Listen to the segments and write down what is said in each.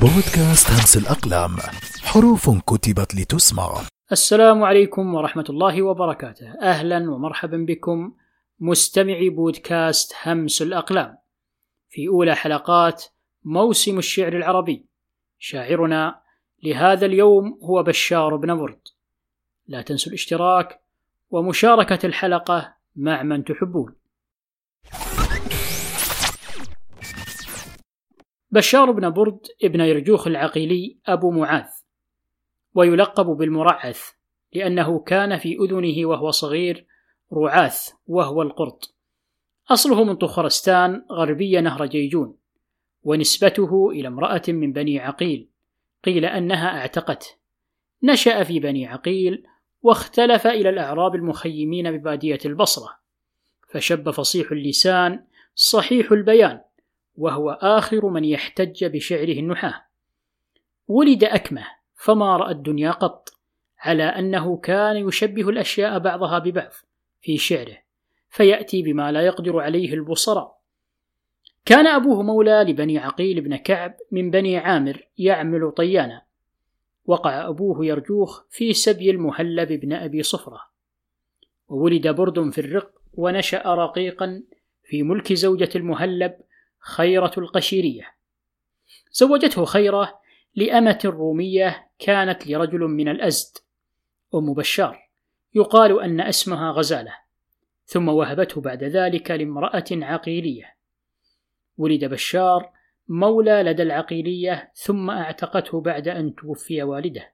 بودكاست همس الأقلام حروف كتبت لتسمع. السلام عليكم ورحمة الله وبركاته. أهلا ومرحبا بكم مستمعي بودكاست همس الأقلام. في أولى حلقات موسم الشعر العربي. شاعرنا لهذا اليوم هو بشار بن برد لا تنسوا الاشتراك ومشاركة الحلقة مع من تحبون. بشار بن برد ابن يرجوخ العقيلي أبو معاذ ويلقب بالمرعث لأنه كان في أذنه وهو صغير رعاث وهو القرط. أصله من طخرستان غربي نهر جيجون ونسبته إلى امرأة من بني عقيل قيل أنها اعتقته. نشأ في بني عقيل واختلف إلى الأعراب المخيمين ببادية البصرة فشب فصيح اللسان صحيح البيان وهو آخر من يحتج بشعره النحاة. ولد أكمه فما رأى الدنيا قط على أنه كان يشبه الأشياء بعضها ببعض في شعره فيأتي بما لا يقدر عليه البصراء. كان أبوه مولى لبني عقيل بن كعب من بني عامر يعمل طيانا. وقع أبوه يرجوخ في سبي المهلب بن أبي صفرة. وولد برد في الرق ونشأ رقيقا في ملك زوجة المهلب خيرة القشيرية. زوجته خيرة لأمة رومية كانت لرجل من الأزد أم بشار يقال أن اسمها غزالة ثم وهبته بعد ذلك لامرأة عقيلية. ولد بشار مولى لدى العقيلية ثم اعتقته بعد أن توفي والده.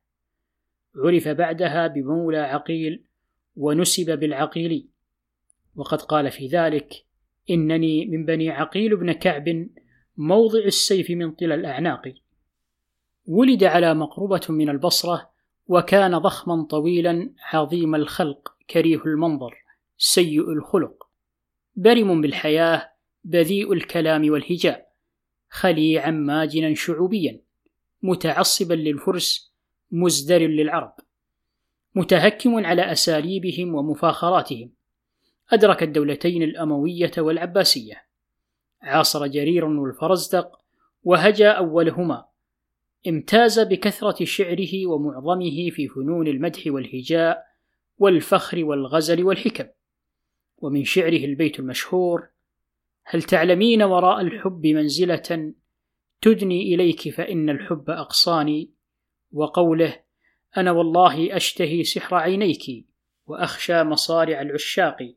عرف بعدها بمولى عقيل ونسب بالعقيلي. وقد قال في ذلك إنني من بني عقيل بن كعب موضع السيف من طلى الأعناق. ولد على مقربة من البصرة وكان ضخما طويلا عظيم الخلق كريه المنظر سيء الخلق برم بالحياة بذيء الكلام والهجاء خليعا ماجنا شعوبيا متعصبا للفرس مزدر للعرب متهكم على أساليبهم ومفاخراتهم. أدرك الدولتين الأموية والعباسية. عاصر جرير والفرزدق وهجا أولهما. امتاز بكثرة شعره ومعظمه في فنون المدح والهجاء والفخر والغزل والحكم. ومن شعره البيت المشهور هل تعلمين وراء الحب منزلة تدني إليك فإن الحب أقصاني؟ وقوله أنا والله أشتهي سحر عينيك وأخشى مصارع العشاق.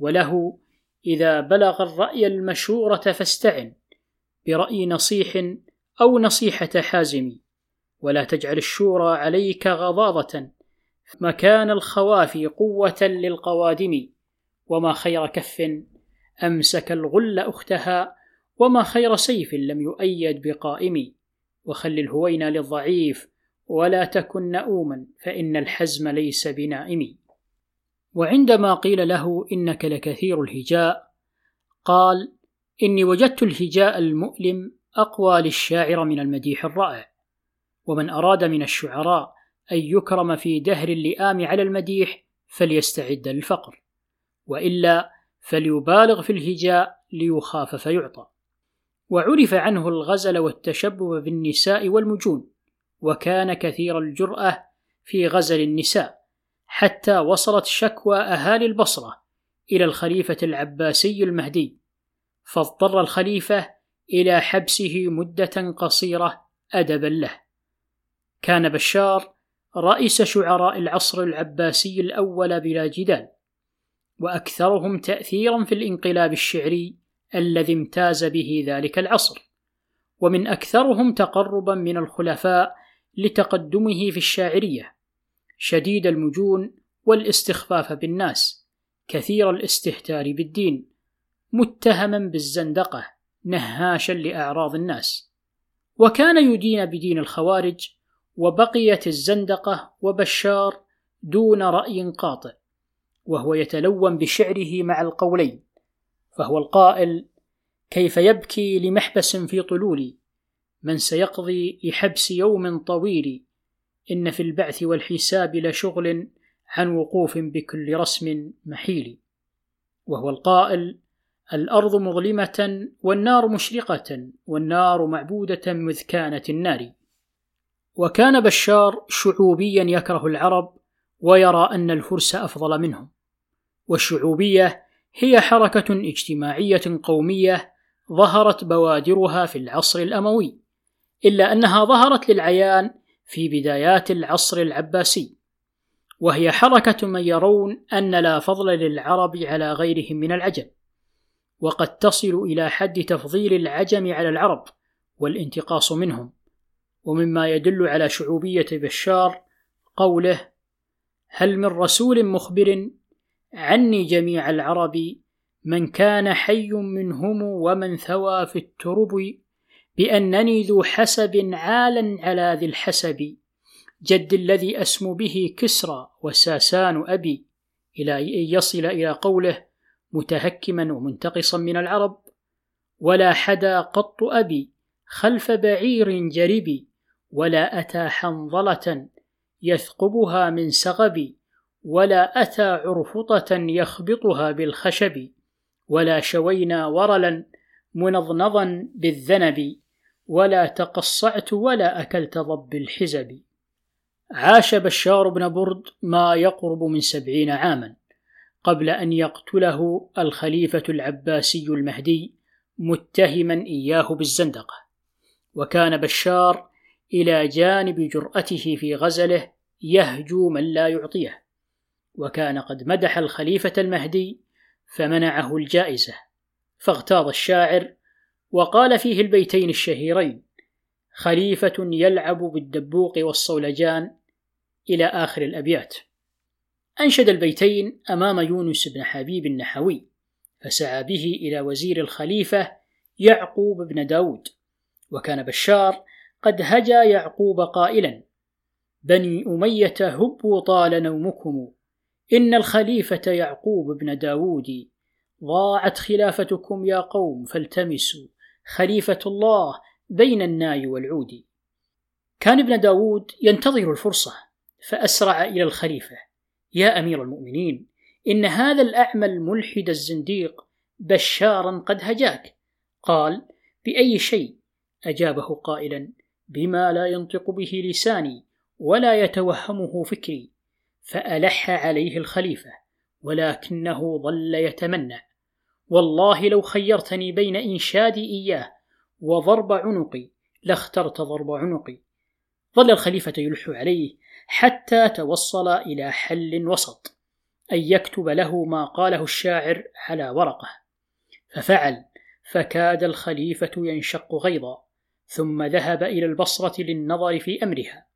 وله إذا بلغ الرأي المشورة فاستعن برأي نصيح أو نصيحة حازم ولا تجعل الشورى عليك غضاضة مكان الخوافي قوة للقوادم وما خير كف أمسك الغل أختها وما خير سيف لم يؤيد بقائم. وخل الهوين للضعيف ولا تكن نؤوما فإن الحزم ليس بنائم. وعندما قيل له إنك لكثير الهجاء قال إني وجدت الهجاء المؤلم أقوى للشاعر من المديح الرائع ومن أراد من الشعراء أن يكرم في دهر اللئام على المديح فليستعد للفقر وإلا فليبالغ في الهجاء ليخاف فيعطى. وعرف عنه الغزل والتشبب بالنساء والمجون وكان كثير الجرأة في غزل النساء. حتى وصلت شكوى أهالي البصرة إلى الخليفة العباسي المهدي فاضطر الخليفة إلى حبسه مدة قصيرة أدبا له. كان بشار رئيس شعراء العصر العباسي الأول بلا جدال وأكثرهم تأثيرا في الانقلاب الشعري الذي امتاز به ذلك العصر. ومن أكثرهم تقربا من الخلفاء لتقدمه في الشاعرية شديد المجون والاستخفاف بالناس كثير الاستهتار بالدين متهما بالزندقة نهاشا لأعراض الناس. وكان يدين بدين الخوارج وبقيت الزندقة وبشار دون رأي قاطع وهو يتلون بشعره مع القولين فهو القائل كيف يبكي لمحبس في طلولي من سيقضي لحبس يوم طويل إن في البعث والحساب لشغل عن وقوف بكل رسم محيل وهو القائل الأرض مظلمة والنار مشرقة والنار معبودة مذ كانت النار. وكان بشار شعوبيا يكره العرب ويرى أن الفرس أفضل منهم. والشعوبية هي حركة اجتماعية قومية ظهرت بوادرها في العصر الأموي إلا أنها ظهرت للعيان في بدايات العصر العباسي وهي حركة من يرون أن لا فضل للعرب على غيرهم من العجم وقد تصل إلى حد تفضيل العجم على العرب والانتقاص منهم ومما يدل على شعوبية بشار قوله هل من رسول مخبر عني جميع العرب من كان حي منهم ومن ثوى في الترب بأنني ذو حسب عالا على ذي الحسب جد الذي أسم به كسرى وساسان أبي إلى أن يصل إلى قوله متهكما ومنتقصا من العرب ولا حدا قط أبي خلف بعير جربي ولا أتى حنظلة يثقبها من سغب ولا أتى عرفطة يخبطها بالخشب ولا شوينا ورلا منضنضا بالذنب ولا تقصعت ولا أكلت ضب الحزب. عاش بشار بن برد ما يقرب من سبعين عاما قبل أن يقتله الخليفة العباسي المهدي متهما إياه بالزندقة. وكان بشار إلى جانب جرأته في غزله يهجو من لا يعطيه. وكان قد مدح الخليفة المهدي فمنعه الجائزة. فاغتاظ الشاعر وقال فيه البيتين الشهيرين خليفة يلعب بالدبوق والصولجان إلى آخر الأبيات. أنشد البيتين أمام يونس بن حبيب النحوي فسعى به إلى وزير الخليفة يعقوب بن داود وكان بشار قد هجا يعقوب قائلا بني أمية هبوا طال نومكم إن الخليفة يعقوب بن داود ضاعت خلافتكم يا قوم فالتمسوا. خليفة الله بين الناي والعود. كان ابن داود ينتظر الفرصة فأسرع إلى الخليفة. يا أمير المؤمنين إن هذا الأعمى الملحد الزنديق بشارا قد هجاك. قال بأي شيء؟ أجابه قائلا بما لا ينطق به لساني ولا يتوهمه فكري. فألح عليه الخليفة ولكنه ظل يتمنى. والله لو خيرتني بين إنشادي إياه وضرب عنقي لاخترت ضرب عنقي. ظل الخليفة يلح عليه حتى توصل إلى حل وسط أن يكتب له ما قاله الشاعر على ورقة. ففعل فكاد الخليفة ينشق غيظا ثم ذهب إلى البصرة للنظر في أمرها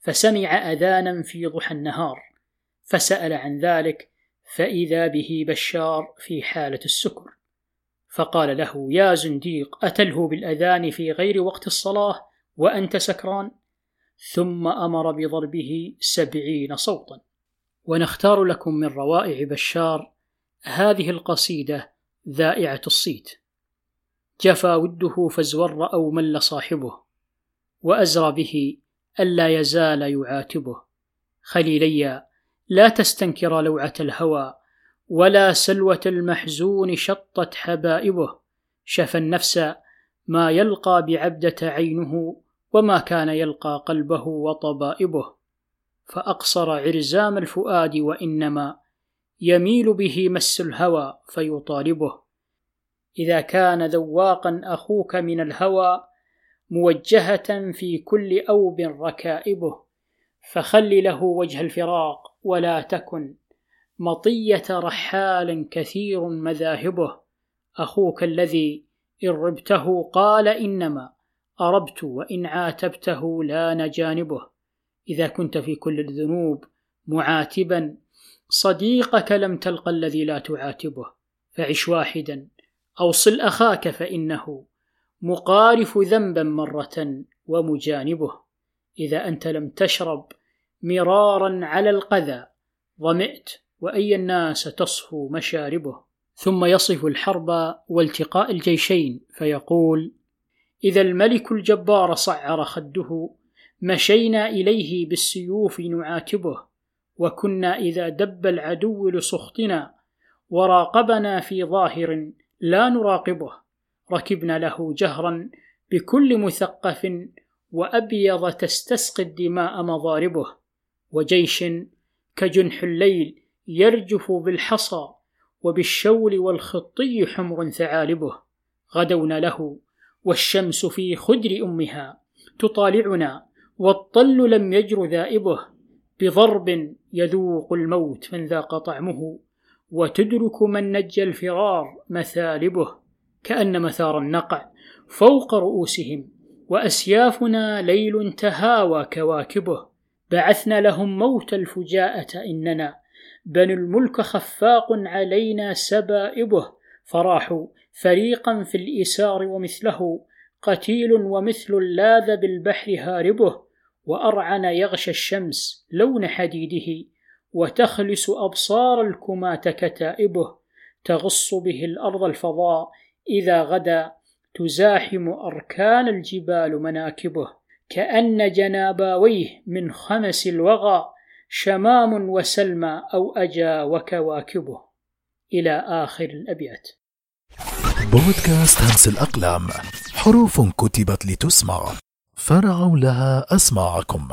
فسمع أذانا في ضحى النهار فسأل عن ذلك فإذا به بشار في حالة السكر. فقال له يا زنديق أتلهو بالأذان في غير وقت الصلاة وأنت سكران؟ ثم أمر بضربه سبعين صوتا. ونختار لكم من روائع بشار هذه القصيدة ذائعة الصيت. جفا وده فازور أو مل صاحبه وأزرى به ألا يزال يعاتبه. خليلي لا تستنكر لوعة الهوى ولا سلوة المحزون شطت حبائبه. شفى النفس ما يلقى بعبدة عينه وما كان يلقى قلبه وطبائبه. فأقصر عرزام الفؤاد وإنما يميل به مس الهوى فيطالبه. إذا كان ذواقا أخوك من الهوى موجهة في كل أوب ركائبه. فخل له وجه الفراق ولا تكن. مطية رحال كثير مذاهبه. أخوك الذي إن ربته قال إنما أربت وإن عاتبته لأن جانبه إذا كنت في كل الذنوب معاتبا صديقك لم تلق الذي لا تعاتبه. فعش واحدا. أوصل أخاك فإنه مقارف ذنبا مرة ومجانبه. إذا أنت لم تشرب مرارا على القذى ظمئت وأي الناس تصفو مشاربه. ثم يصف الحرب والتقاء الجيشين فيقول إذا الملك الجبار صعر خده مشينا إليه بالسيوف نعاتبه وكنا إذا دب العدو لسخطنا وراقبنا في ظاهر لا نراقبه. ركبنا له جهرا بكل مثقف وأبيض تستسقي الدماء مضاربه. وجيش كجنح الليل يرجف بالحصى وبالشول والخطي حمر ثعالبه. غدونا له والشمس في خدر أمها. تطالعنا والطل لم يجر ذائبه. بضرب يذوق الموت من ذاق طعمه. وتدرك من نجى الفرار مثالبه. كأن مثار النقع فوق رؤوسهم. وأسيافنا ليل تهاوى كواكبه. بعثنا لهم موت الفجاءة إننا بنو الملك خفاق علينا سبائبه فراحوا فريقا في الإسار ومثله قتيل ومثل لاذ بالبحر هاربه وأرعن يغشى الشمس لون حديده وتخلس أبصار الكماة كتائبه تغص به الأرض الفضاء إذا غدا تزاحم أركان الجبال مناكبه. كأن جناباويه من خمس الوغى شمام وسلمى أو أجا وكواكبه. إلى آخر الأبيات. بودكاست همس الأقلام حروف كتبت لتسمع. فرعوا لها أسماعكم.